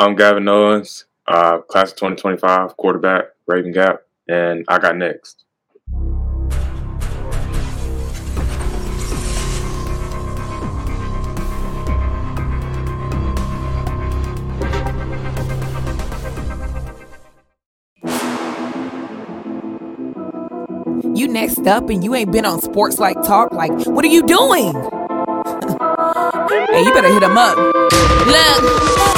I'm Gavin Owens, uh, class of 2025, quarterback, Rabun Gap, and I got next. You next up and you ain't been on Sports Life Talk. Like, what are you doing? hey, you better hit him up. Look,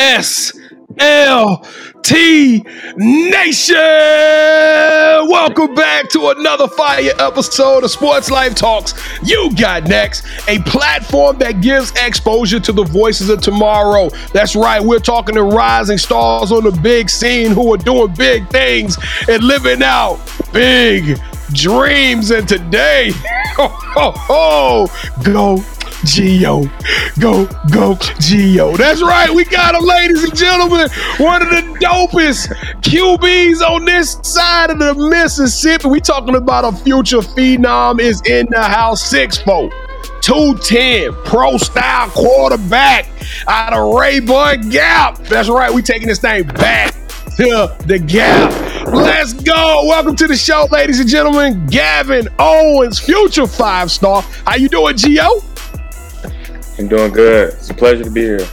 Chill. SLT Nation! Welcome back to another fire episode of Sports Life Talks. You got next, a platform that gives exposure to the voices of tomorrow. That's right, we're talking to rising stars on the big scene who are doing big things and living out big dreams. And today, oh, oh, oh, go Geo. Go, go, Geo. That's right. We got him, ladies and gentlemen. One of the dopest QBs on this side of the Mississippi. We talking about a future phenom is in the house. 6'4, 210, pro style quarterback out of Rabun Gap. That's right. We taking this thing back to the gap. Let's go. Welcome to the show, ladies and gentlemen. Gavin Owens, future five star. How you doing, Geo? I'm doing good. It's a pleasure to be here.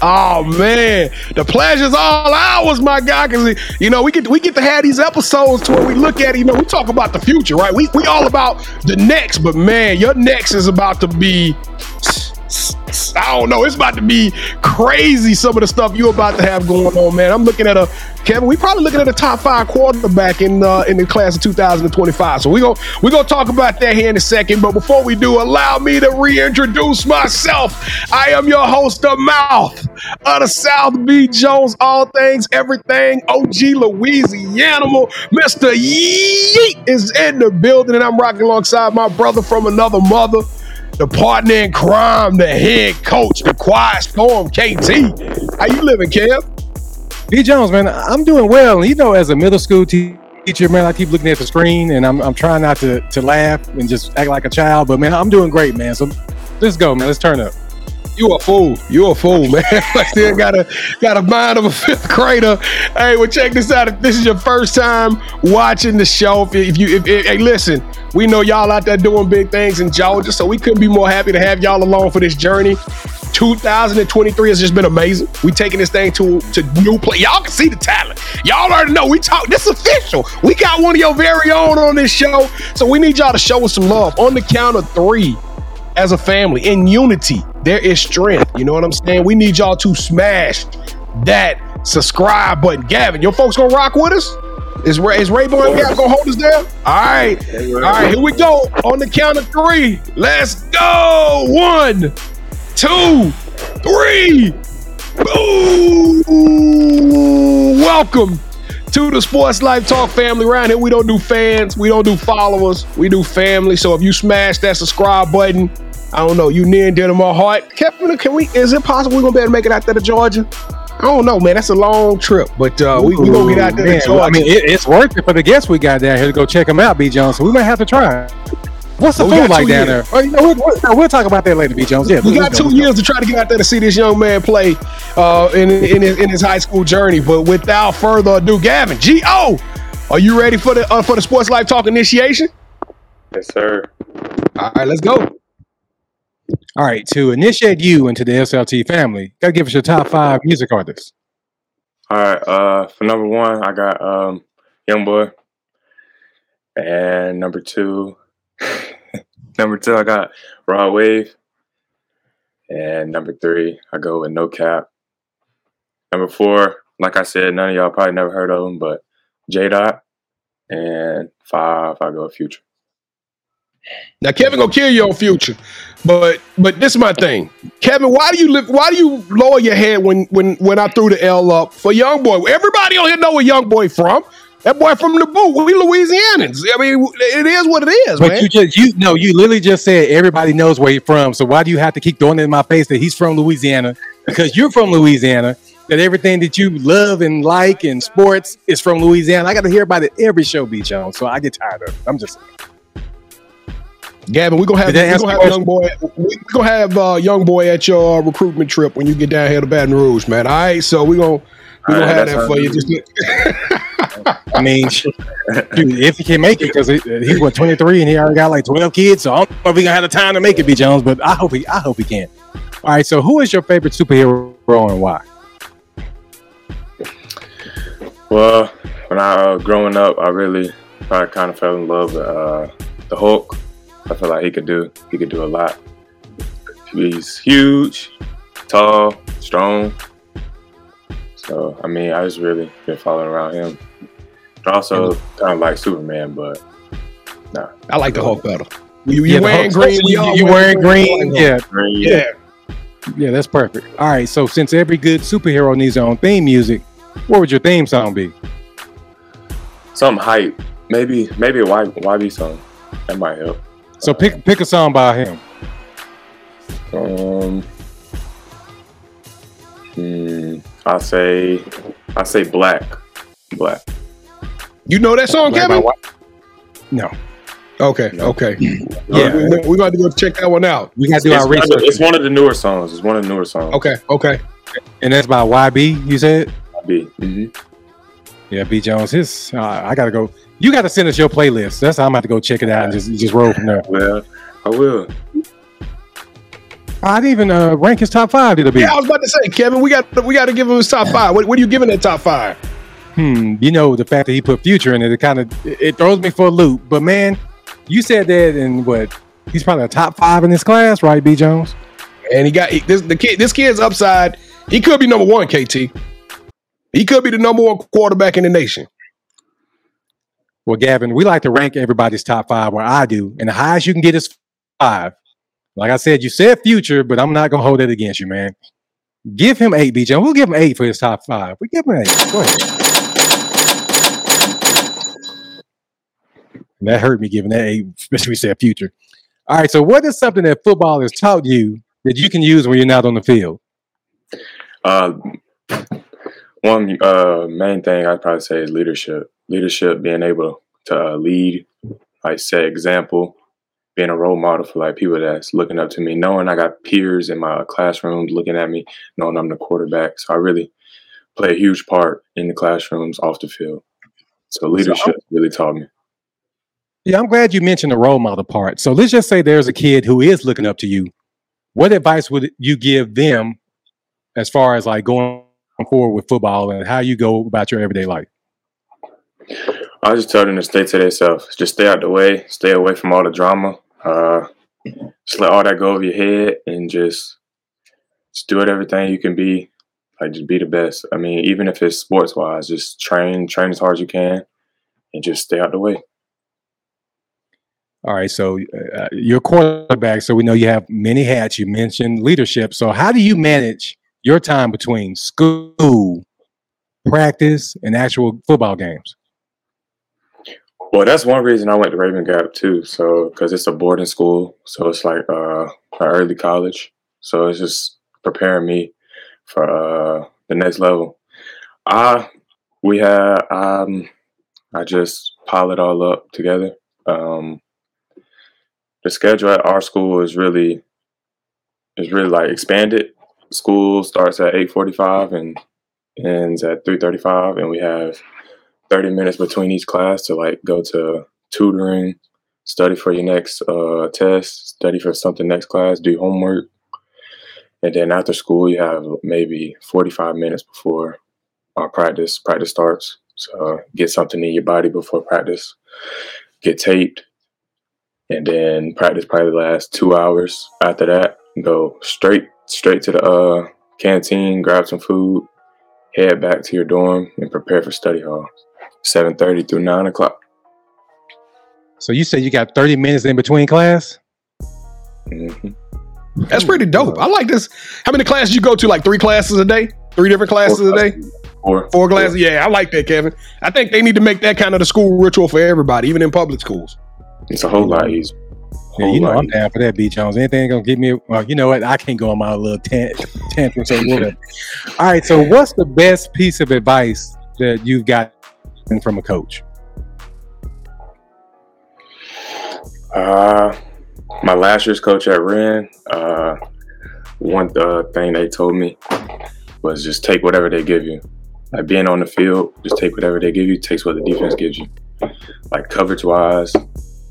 Oh man, the pleasure's all ours, my guy. Cause you know we get we get to have these episodes to where we look at it. You know, we talk about the future, right? We we all about the next, but man, your next is about to be. I don't know. It's about to be crazy. Some of the stuff you're about to have going on, man. I'm looking at a Kevin. We probably looking at a top five quarterback in uh, in the class of 2025. So we go we gonna talk about that here in a second. But before we do, allow me to reintroduce myself. I am your host, the mouth of the South B Jones. All things, everything. OG Louisiana, Mr. Yeet is in the building, and I'm rocking alongside my brother from another mother the partner in crime, the head coach, the quiet storm, KT. How you living, Kev? B Jones, man, I'm doing well. You know, as a middle school te- teacher, man, I keep looking at the screen and I'm, I'm trying not to, to laugh and just act like a child. But man, I'm doing great, man. So let's go, man. Let's turn up. You a fool. You a fool, man. I still got a got a mind of a fifth grader. Hey, well, check this out. If this is your first time watching the show, if, you if, if- hey, listen, we know y'all out there doing big things in Georgia, so we couldn't be more happy to have y'all along for this journey. 2023 has just been amazing. We taking this thing to to new place. Y'all can see the talent. Y'all already know we talk. This is official. We got one of your very own on this show, so we need y'all to show us some love on the count of three as a family in unity there is strength. You know what i'm saying? We need y'all to smash that subscribe button. Gavin your folks gonna rock with us? Is ray is Rabun Gap gonna hold us there all right. All right here we go. On the count of three let's go. One two three. Ooh, welcome to the Sports Life Talk family. Around here, we don't do fans, we don't do followers, we do family. So if you smash that subscribe button, I don't know, you near and dear to my heart. Kevin, can we? Is it possible we're gonna be able to make it out there to Georgia? I don't know, man. That's a long trip, but uh, we we gonna get out there Man, to Georgia. I mean, it, it's worth it for the guests we got down here to go check them out, B. Johnson. We might have to try. What's the Well, food like down years. there? Oh, you know, we'll, we'll, we'll talk about that later, B Jones. Yeah, we got let's go, two go. years to try to get out there to see this young man play uh, in, in, his, in his high school journey. But without further ado, Gavin, G.O., are you ready for the uh, for the Sports Life Talk initiation? Yes, sir. All right, let's go. All right, to initiate you into the SLT family, gotta give us your top five music artists. All right. Uh, for number one, I got um, Young Boy, and number two, number two, I got Rod Wave, and number three, I go with No Cap. Number four, like I said, none of y'all probably never heard of him, but J Dot, and five, I go Future. Now Kevin gonna kill your future, but but this is my thing, Kevin. Why do you live? Why do you lower your head when when when I threw the L up for Young Boy? Everybody on here know where Young Boy from. That boy from the boot. We Louisianans. I mean, it is what it is, But man. you just you no, you literally just said everybody knows where he's from. So why do you have to keep throwing it in my face that he's from Louisiana? Because you're from Louisiana. That everything that you love and like in sports is from Louisiana. I got to hear about it every show, B. Jones. So I get tired of it. I'm just Gavin, we gonna have we gonna have young boy. We we gonna have uh, young boy at your uh, recruitment trip when you get down here to Baton Rouge, man. All right, so we're gonna we All gonna right, have that that for you. Just I mean, shoot, if he can make it, because he, he's what 23 and he already got like 12 kids, so I don't know if he gonna have the time to make it, B. Jones. But I hope he, I hope he can. All right, so who is your favorite superhero and why? Well, when I uh, growing up, I really I kind of fell in love with uh, the Hulk. I feel like he could do he could do a lot. He's huge, tall, strong. So I mean, I just really been following around him. But also kind of like Superman, but nah. I like the Hulk better. You, you Yeah, wearing green? we You, all you wearing green? Yeah, Yeah, yeah. yeah, that's perfect. All right, so since every good superhero needs their own theme music, what would your theme song be? something hype. Maybe maybe a Y- YB song that might help. So pick pick a song by him. Um, hmm, I say I say black, black. You know that song, Like Kevin? No, Okay, No. okay. Yeah. we, we, we got to go check that one out. we got to do It's our one, of the, research, it's one of the newer songs. It's one of the newer songs. Okay, okay. and that's by YB. You said, YB. hmm yeah, B Jones. His, uh, I gotta go. You got to send us your playlist. That's how I'm about to go check it out and just just roll from there. Well, I will. I didn't even uh, rank his top five. Did it be? Yeah, I was about to say, Kevin, we got we got to give him his top five. What, what are you giving that top five? hmm, you know, the fact that he put Future in it, it kind of it it throws me for a loop. But man, you said that and what? He's probably a top five in this class, right, B Jones? And he got he, this the kid. This kid's upside. He could be number one. KT. He could be the number one quarterback in the nation. Well, Gavin, we like to rank everybody's top five where I do, and the highest you can get is five. Like I said, you said Future, but I'm not gonna hold that against you, man. Give him eight, BJ. We'll give him eight for his top five. We give him eight. Go ahead. And that hurt me giving that eight, especially we said Future. All right, so what is something that football has taught you that you can use when you're not on the field? Uh, one uh, main thing I'd probably say is leadership. Leadership, being able to uh, lead, like set example, being a role model for like people that's looking up to me, knowing I got peers in my classrooms looking at me, knowing I'm the quarterback. So I really play a huge part in the classrooms off the field. So leadership really taught me. Yeah, I'm glad you mentioned the role model part. So let's just say there's a kid who is looking up to you. What advice would you give them as far as like going forward with football and how you go about your everyday life? I just tell them to stay to themselves. Just stay out the way. Stay away from all the drama. Uh, just let all that go over your head and just just do it everything you can be. Like just be the best. I mean, even if it's sports wise, just train, train as hard as you can, and just stay out the way. All right, so uh, you're quarterback, so we know you have many hats. You mentioned leadership. So how do you manage your time between school, practice, and actual football games? Well, that's one reason I went to Rabun Gap too. So, because it's a boarding school, so it's like uh, an early college. So it's just preparing me for uh, the next level. I we had um, I just pile it all up together. Um, the schedule at our school is really is really like expanded. School starts at eight forty five and ends at three thirty five, and we have 30 minutes between each class to like go to tutoring, study for your next uh, test, study for something next class, do homework. And then after school, you have maybe 45 minutes before our practice practice starts. So get something in your body before practice, get taped, and then practice probably lasts two hours. After that, go straight straight to the uh, canteen, grab some food, head back to your dorm, and prepare for study hall. 7.30 through 9 o'clock So you say you got 30 minutes in between class? hmm That's pretty dope. I like this. How many classes you go to? Like three classes a day? Three different classes a day? Four, Four classes? Yeah, I like that, Kevin. I think they need to make that kind of the school ritual for everybody, even in public schools. It's a whole lot easier. Yeah, you know I'm down for that, B Jones. Anything gonna get me? Well, you know what? I can't go on my little tent tant- tantrum. So whatever. All right. So, what's the best piece of advice that you've got from a coach? Uh, my last year's coach at Wren, uh, one uh, thing they told me was just take whatever they give you. Like being on the field, just take whatever they give you. Takes what the defense gives you. Like coverage wise,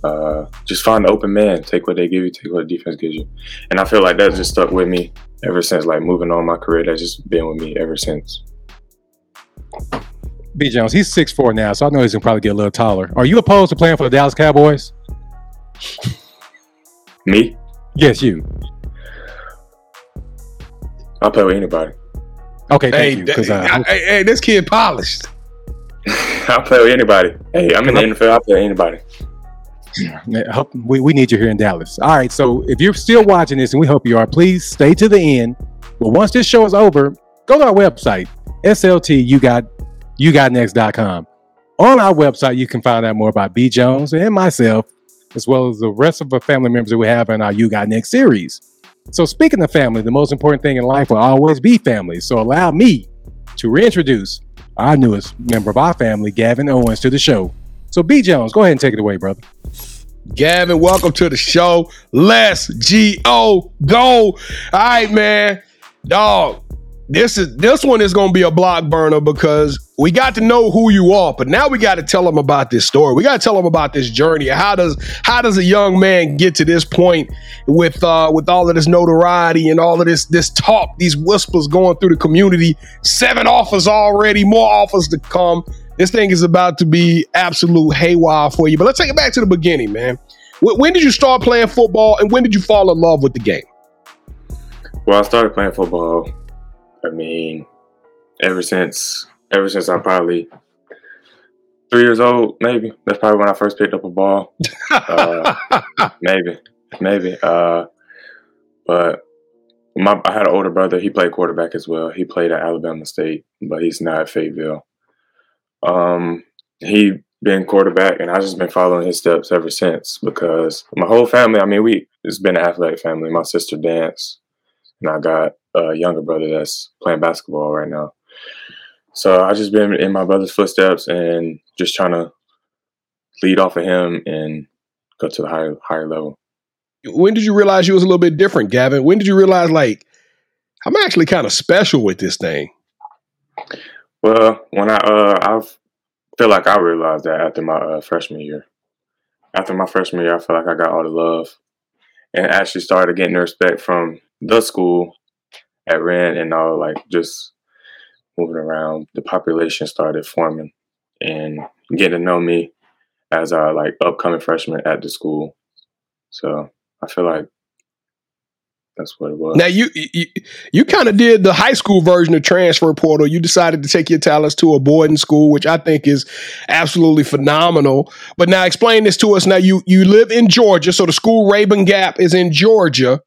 uh, just find the open man. Take what they give you. Take what the defense gives you. And I feel like that just stuck with me ever since. Like moving on my career, that's just been with me ever since. B Jones, he's 6'4 now, so I know he's gonna probably get a little taller. Are you opposed to playing for the Dallas Cowboys? Me, Yes, you. I'll play with anybody. Okay, thank Hey, you. Because uh, I- hey, hey, this kid polished. I'll play with anybody. Hey, I'm in the NFL. I'll play with anybody. Yeah, hope we, we need you here in Dallas. All right. So if you're still watching this, and we hope you are, please stay to the end. But once this show is over, go to our website, SLT you got next.com. On our website, you can find out more about B Jones and myself, as well as the rest of the family members that we have in our You Got Next series. So speaking of family, the most important thing in life will always be family. So allow me to reintroduce our newest member of our family, Gavin Owens, to the show. So B Jones, go ahead and take it away, brother. Gavin, welcome to the show. Let's G-O go. All right, man. Dog, this is this one is gonna be a block burner because we got to know who you are, but now we got to tell them about this story. We got to tell them about this journey. How does how does a young man get to this point with uh with all of this notoriety and all of this this talk, these whispers going through the community? Seven offers already, more offers to come. This thing is about to be absolute haywire for you. But let's take it back to the beginning, man. When did you start playing football, and when did you fall in love with the game? Well, I started playing football. I mean, ever since ever since I'm probably three years old, maybe. That's probably when I first picked up a ball. Uh, maybe, maybe. Uh, but my I had an older brother. He played quarterback as well. He played at Alabama State, but he's now at Fayetteville. Um, he been quarterback, and I've just been following his steps ever since because my whole family. I mean, we it's been an athletic family. My sister dance, and I got a younger brother that's playing basketball right now. So I just been in my brother's footsteps and just trying to lead off of him and go to the higher higher level. when did you realize you was a little bit different, Gavin? When did you realize like I'm actually kind of special with this thing? Well, when I uh I feel like I realized that after my uh, freshman year. After my freshman year, I feel like I got all the love and actually started getting the respect from the school at Wren and all like just moving around. The population started forming and getting to know me as a like upcoming freshman at the school. So I feel like that's what it was. Now you you, you kind of did the high school version of transfer portal. You decided to take your talents to a boarding school, which I think is absolutely phenomenal. But now explain this to us. Now you you live in Georgia, so the school Rabun Gap is in Georgia,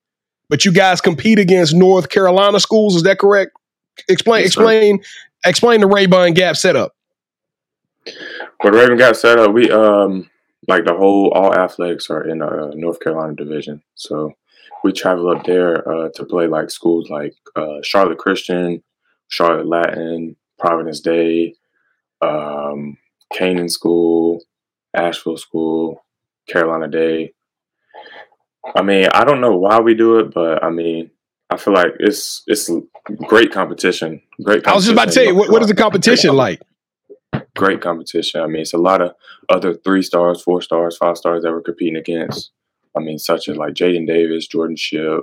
but you guys compete against North Carolina schools. Is that correct? Explain Yes, sir. explain explain the Rabun Gap setup. But Rabun Gap set up. We um like the whole all athletics are in the uh, North Carolina division. So we travel up there uh, to play like schools like uh, Charlotte Christian, Charlotte Latin, Providence Day, um, Canaan School, Asheville School, Carolina Day. I mean, I don't know why we do it, but I mean, I feel like it's it's great competition. Great. I was just about to tell you, what, what is the competition like? great competition. I mean, it's a lot of other three stars, four stars, five stars that we're competing against. I mean, such as like Jaden Davis, Jordan Ship,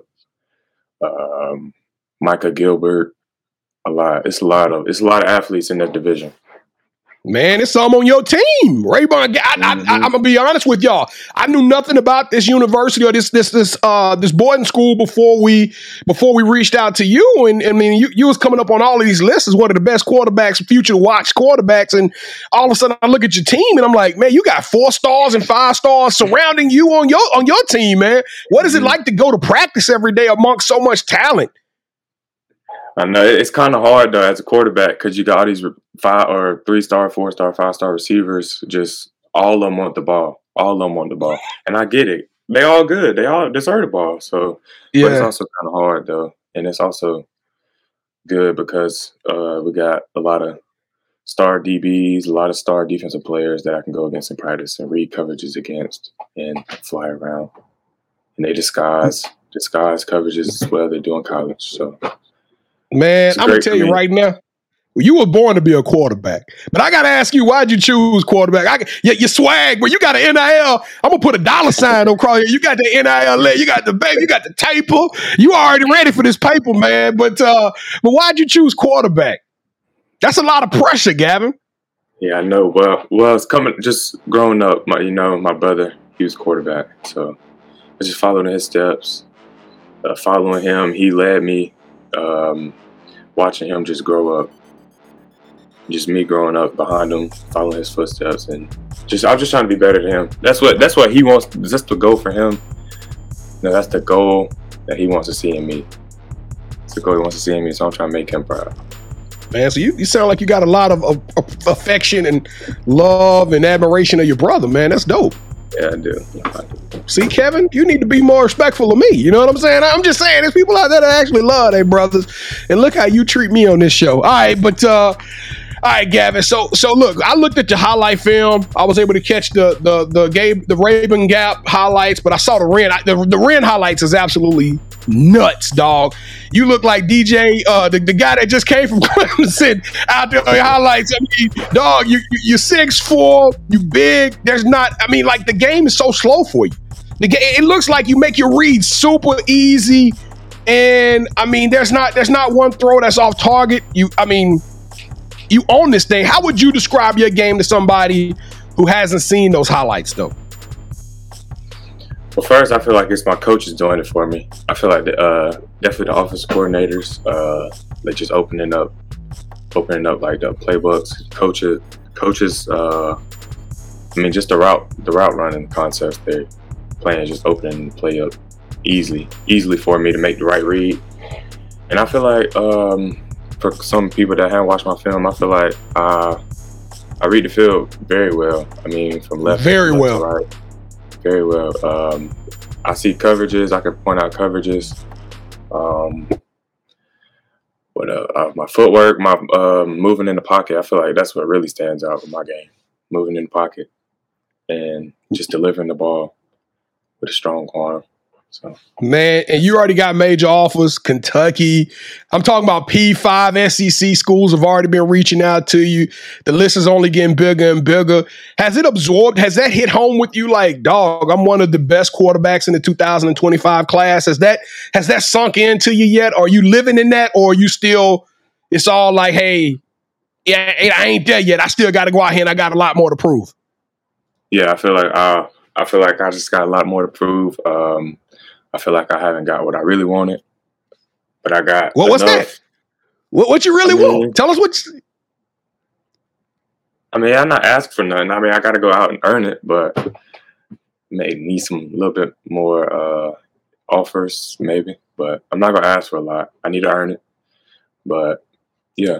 um, Micah Gilbert. A lot. It's a lot of it's a lot of athletes in that division. Man, it's some on your team, Rabun. I, am gonna be honest with y'all. I knew nothing about this university or this this this uh this boarding school before we before we reached out to you. And I mean, you you was coming up on all of these lists as one of the best quarterbacks, future watch quarterbacks. And all of a sudden, I look at your team and I'm like, man, you got four stars and five stars surrounding you on your on your team, man. What is it Mhm. like to go to practice every day amongst so much talent? I know it's kind of hard though as a quarterback because you got all these five or three star, four star, five star receivers. Just all of them want the ball. All of them want the ball, and I get it. They all good. They all deserve the ball. So, but it's also kind of hard though, and it's also good because uh, we got a lot of star DBs, a lot of star defensive players that I can go against in practice and read coverages against and fly around. And they disguise disguise coverages as well they do in college. So Man, I'm gonna tell you right now. You were born to be a quarterback, but I gotta ask you, why'd you choose quarterback? I, you, you swag, but you got an NIL. I'm gonna put a dollar sign on here. You got the NIL, you got the baby, you got the taper. You already ready for this paper, man. But uh, but why'd you choose quarterback? That's a lot of pressure, Gavin. Yeah, I know. Well, well, it's coming. Just growing up, my you know, my brother he was quarterback, so I just followed in his steps. Uh, following him, he led me. Um, watching him just grow up, just me growing up behind him, following his footsteps, and just I'm just trying to be better than him. That's what that's what he wants. That's the goal for him. No, that's the goal that he wants to see in me. It's the goal he wants to see in me. So I'm trying to make him proud. Man, so you, you sound like you got a lot of, of, of affection and love and admiration of your brother, man. That's dope. Yeah, I do. See, Kevin, you need to be more respectful of me. You know what I'm saying? I'm just saying, there's people out there that actually love their brothers, and look how you treat me on this show. All right, but uh, all right, Gavin. So, so look, I looked at your highlight film. I was able to catch the the the game, the Rabun Gap highlights, but I saw the Wren. I- The, the Wren highlights is absolutely nuts, dog. You look like DJ, uh, the, the guy that just came from Clemson out there on your highlights. I mean, dog, you, you you're six four, you big. There's not. I mean, like the game is so slow for you. The ga- it looks like you make your reads super easy, and I mean, there's not there's not one throw that's off target. You, I mean, you own this thing. How would you describe your game to somebody who hasn't seen those highlights though? Well, first, I feel like it's my coaches doing it for me. I feel like the, uh, definitely the office coordinators, uh, they just opening up, opening up like the playbooks. Coaches, coaches. Uh, I mean, just the route, the route running concepts they're playing, just opening the play up easily, easily for me to make the right read. And I feel like um, for some people that haven't watched my film, I feel like uh, I read the field very well. I mean, from left, Very left well. to right very well. Um, I see coverages. I can point out coverages. Um, what uh, uh, my footwork, my um, moving in the pocket. I feel like that's what really stands out with my game. Moving in the pocket and just delivering the ball with a strong arm. So Man, and you already got major offers. Kentucky. I'm talking about P5 SEC schools have already been reaching out to you. The list is only getting bigger and bigger. Has it absorbed? Has that hit home with you like, dog, I'm one of the best quarterbacks in the 2025 class? Has that has that sunk into you yet? Are you living in that or are you still it's all like, hey, yeah, I ain't there yet. I still got to go out here and I got a lot more to prove. yeah, I feel like uh, I feel like I just got a lot more to prove. Um, I feel like I haven't got what I really wanted, but I got. What's enough. that? What, what you really I mean- want? Tell us what. you- I mean, I'm not asking for nothing. I mean, I got to go out and earn it, but may need some little bit more uh, offers, maybe. But I'm not gonna ask for a lot. I need to earn it. But yeah,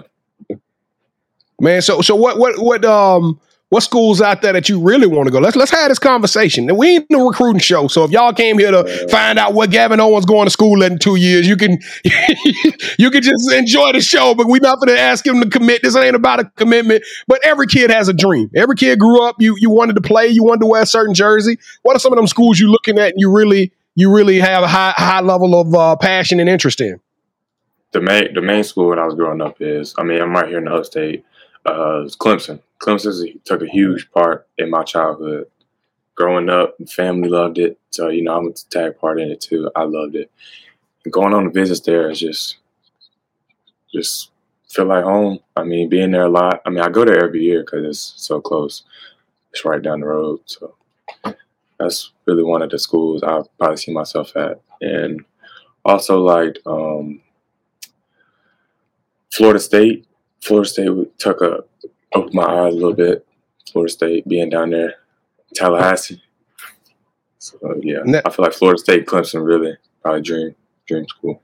Man, so so what what what um what schools out there that you really want to go? Let's let's have this conversation. And we ain't no recruiting show, so if y'all came here to find out what Gavin Owens going to school in two years, you can you can just enjoy the show. But we not going to ask him to commit. This ain't about a commitment. But every kid has a dream. Every kid grew up. You you wanted to play. You wanted to wear a certain jersey. What are some of them schools you looking at? and You really you really have a high high level of uh, passion and interest in. the main the main school when I was growing up is, I mean, I'm right here in the upstate. Uh, Clemson. Clemson took a huge part in my childhood. Growing up, family loved it, so you know I'm a tag part in it too. I loved it. And going on the visits there is just, just feel like home. I mean, being there a lot. I mean, I go there every year because it's so close. It's right down the road. So that's really one of the schools I'll probably see myself at. And also like um, Florida State. Florida State took a opened my eyes a little bit. Florida State being down there, Tallahassee. So yeah, I feel like Florida State, Clemson, really probably dream dream school.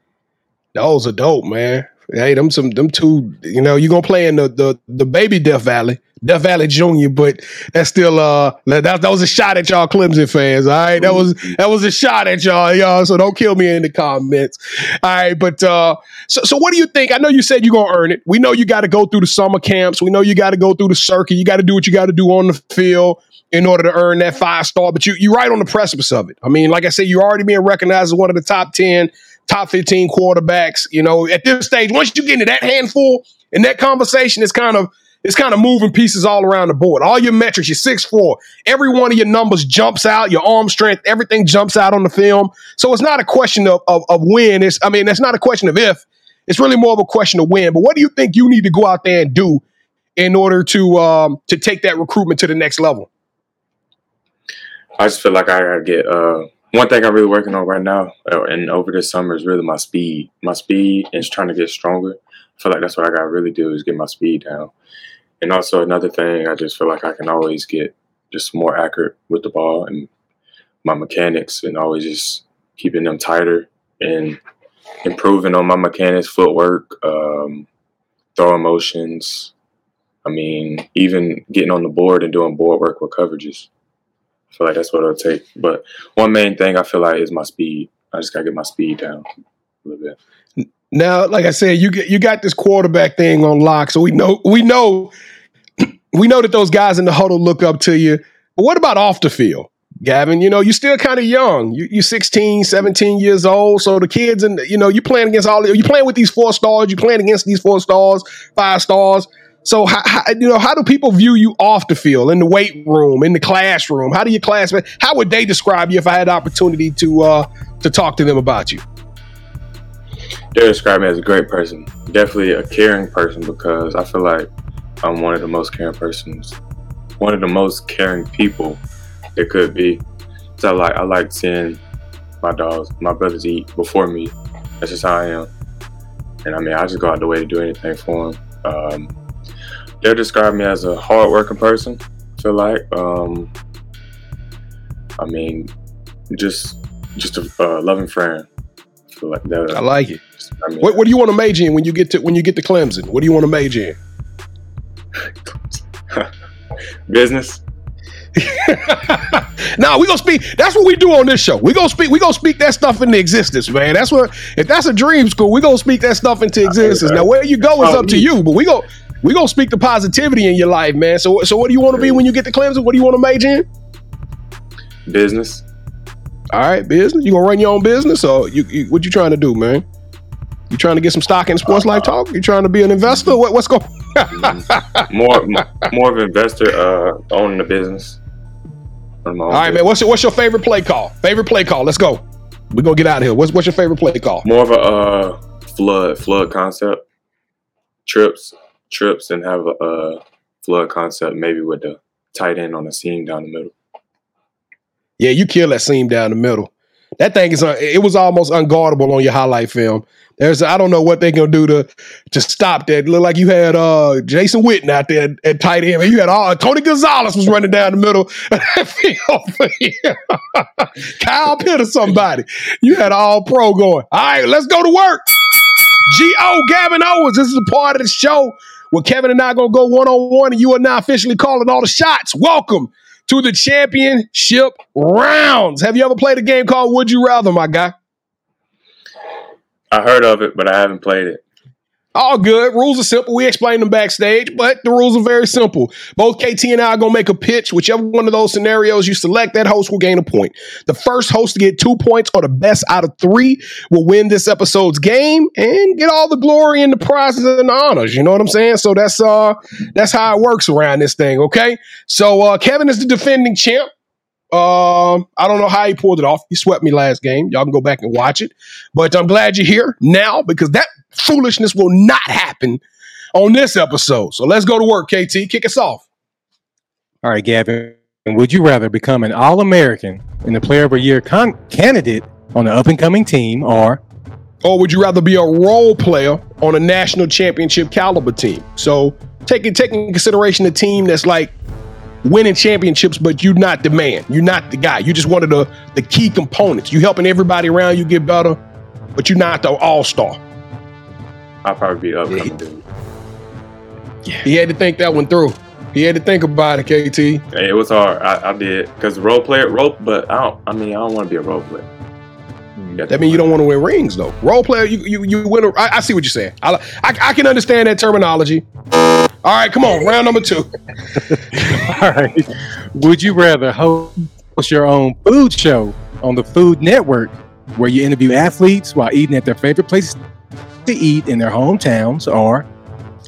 Those are dope, man. Hey, them some them two, you know, you gonna play in the the the baby Death Valley, Death Valley Junior, but that's still uh that, that was a shot at y'all Clemson fans. All right. That was that was a shot at y'all, y'all. So don't kill me in the comments. All right, but uh so so what do you think? I know you said you're gonna earn it. We know you gotta go through the summer camps, we know you gotta go through the circuit, you gotta do what you gotta do on the field in order to earn that five star. But you you're right on the precipice of it. I mean, like I said, you're already being recognized as one of the top ten top 15 quarterbacks. You know, at this stage, once you get into that handful and that conversation is kind of it's kind of moving pieces all around the board. All your metrics, your six four, every one of your numbers jumps out. Your arm strength, everything jumps out on the film. So it's not a question of of, of when. It's I mean, it's not a question of if. It's really more of a question of when. But what do you think you need to go out there and do in order to um, to take that recruitment to the next level? I just feel like I gotta get uh, one thing I'm really working on right now uh, and over this summer is really my speed. My speed is trying to get stronger. I feel like that's what I got to really do is get my speed down. And also another thing, I just feel like I can always get just more accurate with the ball and my mechanics and always just keeping them tighter and improving on my mechanics, footwork, um, throwing motions. I mean, even getting on the board and doing board work with coverages. I feel like that's what it'll take. But one main thing I feel like is my speed. I just gotta get my speed down a little bit. Now, like I said, you get you got this quarterback thing on lock, so we know we know we know that those guys in the huddle look up to you. But what about off the field? Gavin, you know, you're still kind of young. You, you're 16, 17 years old. So the kids, and you know, you're playing against all, you're playing with these four stars, you're playing against these four stars, five stars. So, how, how, you know, how do people view you off the field, in the weight room, in the classroom? How do you classify? How would they describe you if I had the opportunity to uh, to talk to them about you? They describe me as a great person, definitely a caring person, because I feel like I'm one of the most caring persons, one of the most caring people there could be. So I like I like seeing my dogs, my brothers eat before me. That's just how I am. And I mean, I just go out the way to do anything for them. Um, they'll describe me as a hardworking person. I feel like, um, I mean, just just a uh, loving friend. I like that. I like it. I mean, what, what do you want to major in when you get to when you get to Clemson? What do you want to major in? Business. nah, we gonna speak. That's what we do on this show. We gonna speak. We gonna speak that stuff into existence, man. That's what. If that's a dream school, we gonna speak that stuff into existence. Now, where you go is oh, up to you, but we go we gonna speak the positivity in your life, man. So, so what do you want to be when you get to Clemson? What do you want to major in? Business. All right, business. You gonna run your own business, or you, you what you trying to do, man? You trying to get some stock in sports uh, life talk? You trying to be an investor? What, what's going? More, more of an investor, uh, owning a business. All right, business. man. What's your, what's your favorite play call? Favorite play call. Let's go. We're gonna get out of here. What's what's your favorite play call? More of a uh, flood flood concept. Trips trips and have a, flood concept, maybe with the tight end on the seam down the middle. Yeah, you kill that seam down the middle. That thing is, it was almost unguardable on your highlight film. There's, I don't know what they're gonna do to to stop that. It looked like you had uh, Jason Witten out there at, tight end, and you had all Tony Gonzalez was running down the middle. Kyle Pitt or somebody. You had all pro going. All right, let's go to work. G.O. Gavin Owens. This is a part of the show where Kevin and I are gonna go one on one, and you are now officially calling all the shots. Welcome to the championship rounds. Have you ever played a game called Would You Rather, my guy? I heard of it, but I haven't played it. All good. Rules are simple. We explain them backstage, but the rules are very simple. Both KT and I are going to make a pitch. Whichever one of those scenarios you select, that host will gain a point. The first host to get two points or the best out of three will win this episode's game and get all the glory and the prizes and the honors. You know what I'm saying? So that's uh that's how it works around this thing, okay? So uh Kevin is the defending champ. Um, I don't know how he pulled it off. He swept me last game. Y'all can go back and watch it. But I'm glad you're here now because that foolishness will not happen on this episode. So let's go to work, KT. Kick us off. All right, Gavin. Would you rather become an All American and the Player of the Year con- candidate on an up and coming team, or Or would you rather be a role player on a national championship caliber team? So taking taking consideration a team that's like winning championships, but you're not the man. You're not the guy. You just one of the the key components. You helping everybody around you get better, but you're not the all star. I'll probably be the upcoming dude. He had to think that one through. He had to think about it, KT. Hey, it was hard. I, I did because role player, role, but I don't. I mean, I don't want to be a role player. That means you don't want to win rings, though. Role player, you you you win. A, I, I see what you're saying. I, I I can understand that terminology. All right, come on, round number two. all right, would you rather host your own food show on the Food Network, where you interview athletes while eating at their favorite places to eat in their hometowns, or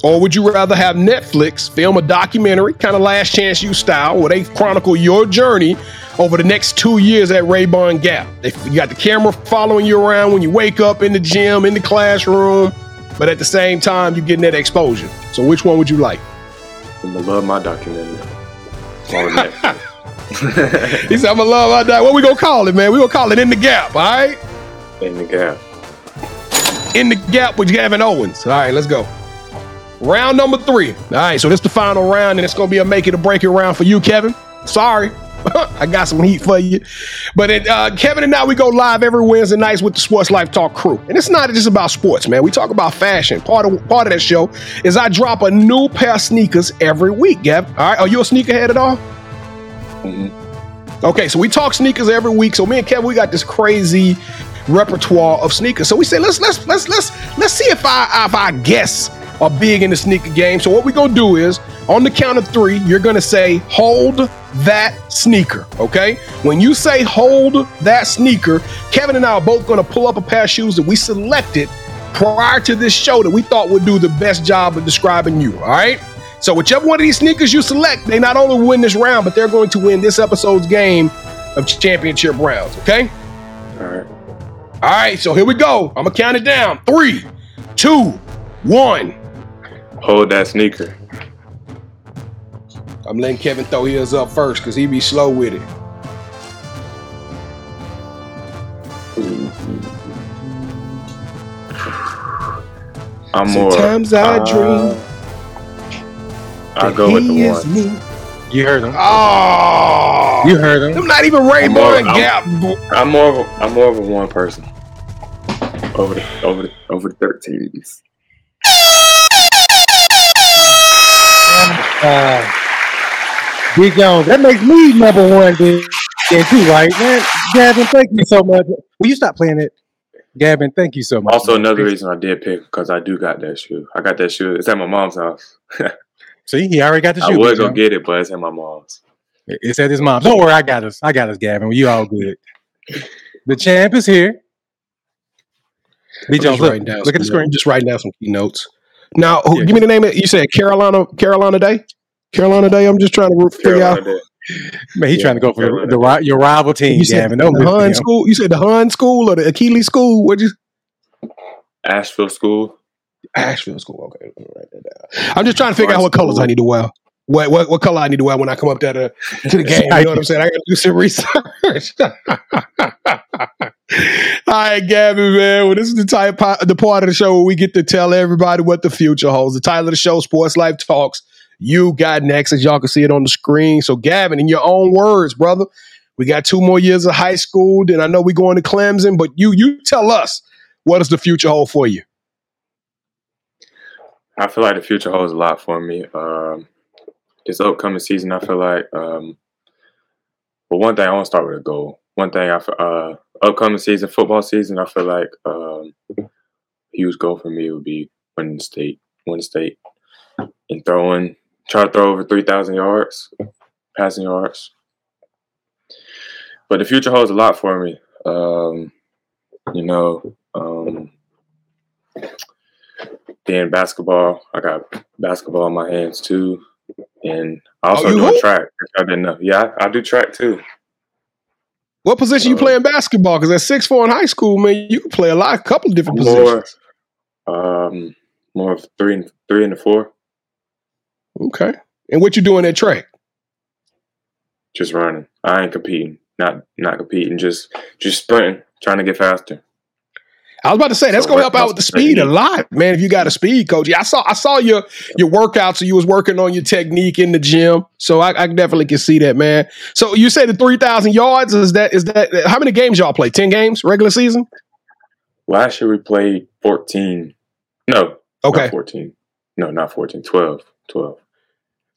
Or would you rather have Netflix film a documentary, kind of Last Chance U style, where they chronicle your journey over the next two years at Rabun Gap? They, you got the camera following you around when you wake up in the gym, in the classroom, but at the same time, you're getting that exposure. So, which one would you like? I'm gonna love my documentary. He said, "I'm gonna love my dad." What we gonna call it, man? We gonna call it in the gap, all right? In the gap. in the gap with Gavin Owens. All right, let's go. Round number three. All right, so this is the final round, and it's gonna be a make it or break it round for you, Kevin. Sorry. I got some heat for you. But it, uh, Kevin and I, we go live every Wednesday nights with the Sports Life Talk crew. And it's not just about sports, man. We talk about fashion. Part of part of that show is I drop a new pair of sneakers every week, Gav. All right, are you a sneakerhead at all? Mhm. Okay, so we talk sneakers every week. So me and Kevin, we got this crazy repertoire of sneakers. So we say let's let's let's let's let's see if I if I guests are big in the sneaker game. So what we're gonna do is on the count of three, you're gonna say hold that sneaker. Okay? When you say hold that sneaker, Kevin and I are both gonna pull up a pair of shoes that we selected prior to this show that we thought would do the best job of describing you. All right. So whichever one of these sneakers you select, they not only win this round, but they're going to win this episode's game of championship rounds. Okay. All right. All right. So here we go. I'm gonna count it down. Three, two, one. Hold that sneaker. I'm letting Kevin throw his up first because he be slow with it. I'm more. Sometimes I uh, dream. I'll go with the he one. me. you heard them? Oh, You heard them? I'm not even Rainbow more- and I'm- Gap. I'm more of a, I'm more of a one person. Over the over the over the thirteens. Uh, Big Jones, that makes me number one then, then too, right, man? Gavin, thank you so much. Will you stop playing it? Gavin, thank you so much. Also, another reason I did pick because I do got that shoe. I got that shoe. It's at my mom's house. See, he already got the shoe. I shoe. was Big gonna get it, but it's at my mom's. It's at his mom. Don't worry, I got us. I got us, Gavin. You all good. The champ is here. B. I'm Jones, look, down look at the some- screen. Just writing down some key notes. Now, who, Yeah. give me the name of you said Carolina Carolina Day? Carolina Day. I'm just trying to figure out. Carolina Man, he's Yeah, trying to go for the, the, your rival team, You said Gavin. Don't the listen Hun school. You said the Hun school or the Achilles school? What you Asheville School. Asheville school? Okay, write that down. I'm just trying to figure out what colors I need to wear. What, what what color I need to wear when I come up there to, to the game? You know what I'm saying? I got to do some research. All right, Gavin, man. Well, this is the type the part of the show where we get to tell everybody what the future holds. The title of the show, Sports Life Talks. You got next, as y'all can see it on the screen. So, Gavin, in your own words, brother, we got two more years of high school. Then I know we're going to Clemson, but you you tell us what does the future hold for you? I feel like the future holds a lot for me. Um, this upcoming season, I feel like. Um, but one thing I want to start with a goal. One thing I uh, upcoming season, football season, I feel like um, huge goal for me would be winning the state, win the state, and throwing, try to throw over three thousand yards, passing yards. But the future holds a lot for me. Um, you know, um, then basketball. I got basketball in my hands too, and I also Oh, you do hoop? track. I didn't know. Yeah, I, I do track too. What position you Uh, play in basketball? Because at six four in high school, man, you can play a lot, a couple of different More, positions. um, more of three and three and the four. Okay. And what you doing at track? Just running. I ain't competing. Not not competing. Just just sprinting. Trying to get faster. I was about to say that's So gonna help out with the speed a lot, man. If you got a speed coach, yeah, I saw I saw your your workouts. So you was working on your technique in the gym. So I, I definitely can see that, man. So you say the three thousand yards is that is that how many games y'all play? Ten games regular season? Last year we played fourteen. No. Okay, Not fourteen. No, not 14. 12. 12.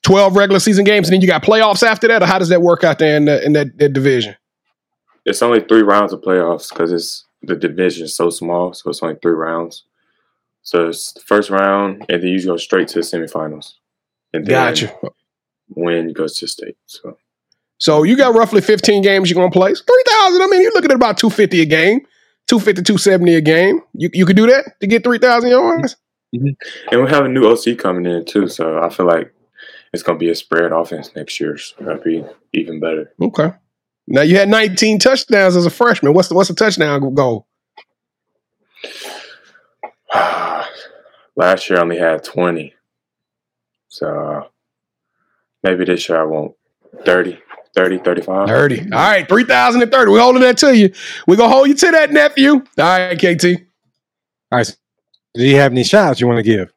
twelve regular season games, and then you got playoffs after that, or how does that work out there in, the, in that, that division? It's only three rounds of playoffs because it's the division is so small, so it's only three rounds. So it's the first round, and then you go straight to the semifinals, and then Gotcha. win goes to state. So So you got roughly 15 games you're going to play. 3,000, I mean, you're looking at about 250 a game, 250, 270 a game. You, you could do that to get 3,000 yards? Mm-hmm. Mm-hmm. and we have a new OC coming in too, so I feel like it's gonna be a spread offense next year. So that'll be even better. Okay. Now you had 19 touchdowns as a freshman. What's the, what's the touchdown goal? Last year I only had twenty, so maybe this year I won't 30, 30, 35. 30. All right, 3,030. We're holding that to you. We're going to hold you to that, nephew. All right, KT. All right. So do you have any shots you want to give?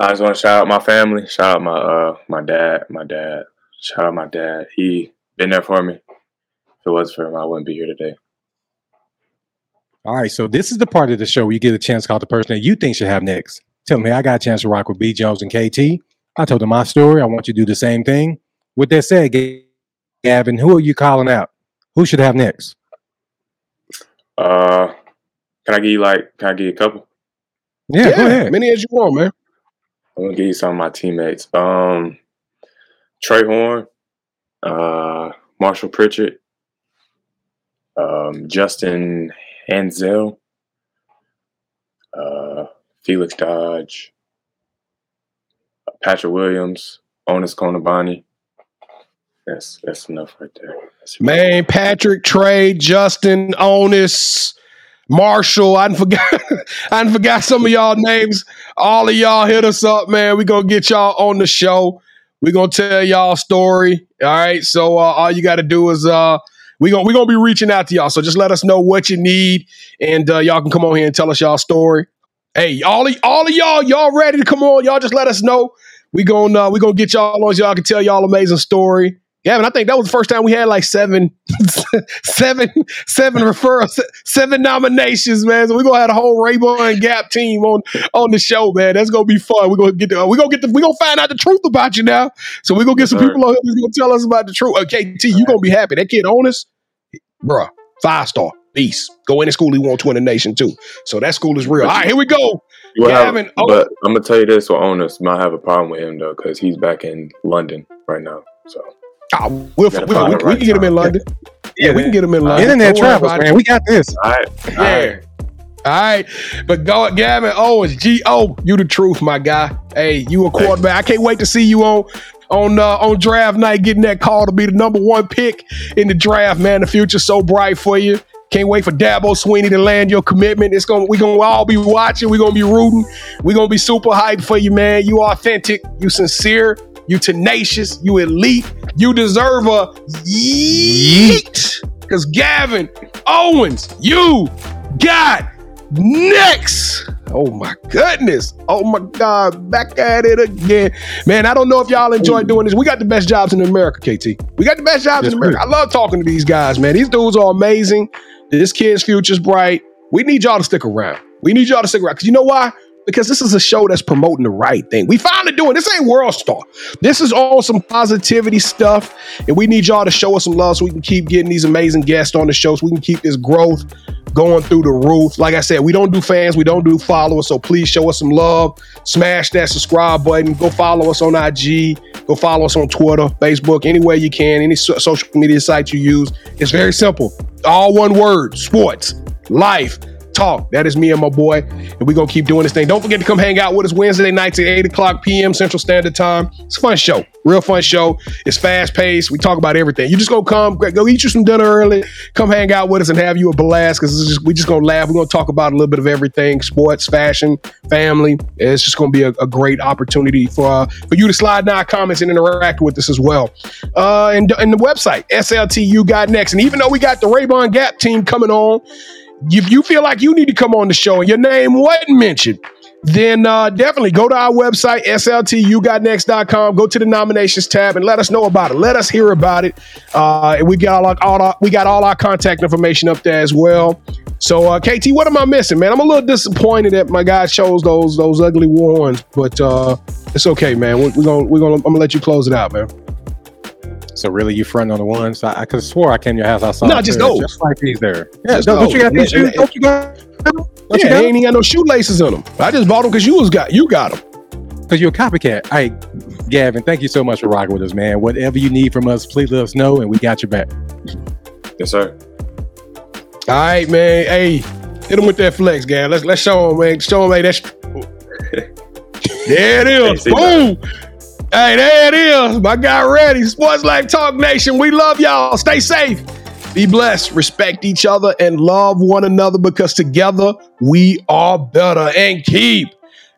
I just want to shout out my family. Shout out my uh my dad. My dad. Shout out my dad. He been there for me. If it wasn't for him, I wouldn't be here today. All right. So this is the part of the show where you get a chance to call the person that you think should have next. Tell me, I got a chance to rock with B. Jones and KT. I told them my story. I want you to do the same thing. With that said, Gavin, who are you calling out? Who should have next? Uh, can I give you like? Can I give you a couple? Yeah, go ahead. Many as you want, man. I'm gonna give you some of my teammates. Um, Trey Horn, uh, Marshall Pritchard, um, Justin Hanzel, uh, Felix Dodge, Patrick Williams, Onus Konabani. That's that's enough right there. Man, Patrick, Trey, Justin, Onus, Marshall. I forgot. I forgot some of y'all names. All of y'all hit us up, man. We gonna get y'all on the show. We gonna tell y'all a story. All right. So uh, all you got to do is uh, we gonna we gonna be reaching out to y'all. So just let us know what you need, and uh, y'all can come on here and tell us y'all story. Hey, all of all of y'all, y'all ready to come on? Y'all just let us know. We gonna uh, we gonna get y'all on. so Y'all can tell y'all amazing story. Gavin, I think that was the first time we had like seven, seven, seven referrals, seven nominations, man. So we're gonna have a whole Rainbow and Gap team on on the show, man. That's gonna be fun. We're gonna get the, we're gonna get the, we're gonna find out the truth about you now. So we're gonna get some people on here who's gonna tell us about the truth. Uh, okay, T, you gonna be happy. That kid on us, bruh, five star, beast. Go any school he want to in the nation too. So that school is real. All right, here we go. We'll have- Gavin, oh- but I'm gonna tell you this: with Onus, might have a problem with him though, because he's back in London right now. So Ah, we'll, we, we, the we right can get him in. London. Yeah, we can get him in London. Internet Don't worry travels, man. We got this. all right, all Yeah. right. All right. But go Gavin Owens, G-O, you the truth, my guy. Hey, you a quarterback. I can't wait to see you on on uh, on draft night getting that call to be the number one pick in the draft, man. The future's so bright for you. Can't wait for Dabo Swinney to land your commitment. It's gonna we gonna all be watching. We're gonna be rooting. We're gonna be super hyped for you, man. You authentic, you sincere, you tenacious, you elite. You deserve a yeet. Cause Gavin Owens, you got next. Oh my goodness. Oh my God. Back at it again. Man, I don't know if y'all enjoy doing this. We got the best jobs in America, KT. We got the best jobs Yes, in America. I love talking to these guys, man. These dudes are amazing. This kid's future's bright. We need y'all to stick around. We need y'all to stick around. Because you know why? Because this is a show that's promoting the right thing. We finally doing this ain't World Star. This is all some positivity stuff. And we need y'all to show us some love so we can keep getting these amazing guests on the show so we can keep this growth going through the roof. Like I said, we don't do fans, we don't do followers. So please show us some love. Smash that subscribe button. Go follow us on IG. Go follow us on Twitter, Facebook, anywhere you can, any so- social media site you use. It's very simple. All one word sports, life, Talk. That is me and my boy. And we're going to keep doing this thing. Don't forget to come hang out with us Wednesday nights at 8 o'clock p.m. Central Standard Time. It's a fun show. Real fun show. It's fast paced. We talk about everything. You just go come, go eat you some dinner early, come hang out with us and have you a blast because we just going to laugh. We're going to talk about a little bit of everything sports, fashion, family. It's just going to be a, a, great opportunity for uh, for you to slide down comments and interact with us as well. Uh, and, and the website, SLTU got next. And even though we got the Rabun Gap team coming on, if you feel like you need to come on the show and your name wasn't mentioned, then uh, definitely go to our website, sltugotnext.com. Go to the nominations tab and let us know about it. Let us hear about it. Uh, we got all our, all our, we got all our contact information up there as well. So, uh, KT, what am I missing, man? I'm a little disappointed that my guy chose those those ugly ones, but uh, it's okay, man. We're, we're gonna we're gonna I'm gonna let you close it out, man. So really, you front on the ones? I, I could have swore I came to your house. I saw. No, just those. Just like these there. Yeah, don't, don't, you got these shoes? Don't you got? Don't yeah, you got ain't even got no shoelaces in them. I just bought them because you was got you got them. Because you're a copycat. Hey, Gavin, thank you so much for rocking with us, man. Whatever you need from us, please let us know, and we got your back. Yes, sir. All right, man. Hey, hit him with that flex, Gav. Let's let's show him, man. Show him, hey, that's. there it is. Hey, Boom. Hey, there it is. My guy ready. Sports Life Talk Nation. We love y'all. Stay safe. Be blessed. Respect each other and love one another because together we are better. And keep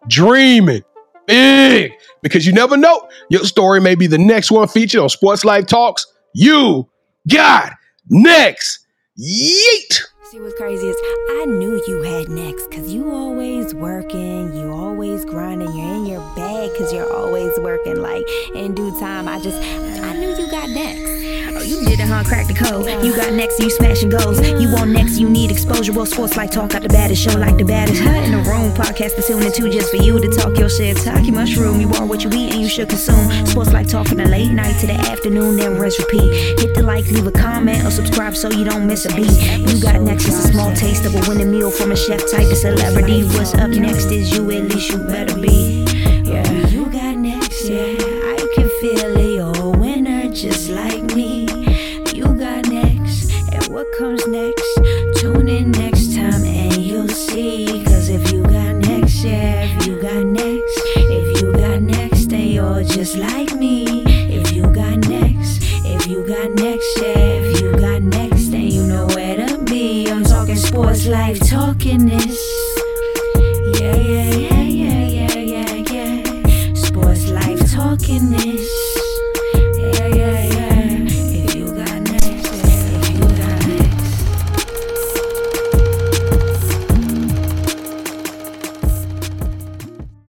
dreaming big because you never know. Your story may be the next one featured on Sports Life Talks. You got next. Yeet. See what's crazy is I knew you had next because you always working, you always grinding, you're in your bag because you're always working. Like in due time, I just I knew you got next. You did it, huh? Crack the code. You got next, you smashing goals. You want next, you need exposure. Well, Sports Life Talk, got the baddest show, like the baddest. Huh? In the room, podcast to tune into just for you to talk your shit. Talk your mushroom. You are what you eat and you should consume. Sports Life Talk from the late night to the afternoon, then rest repeat. Hit the like, leave a comment, or subscribe so you don't miss a beat. You got next, it's a small taste of a winning meal from a chef type of celebrity. What's up next is you, at least you better be.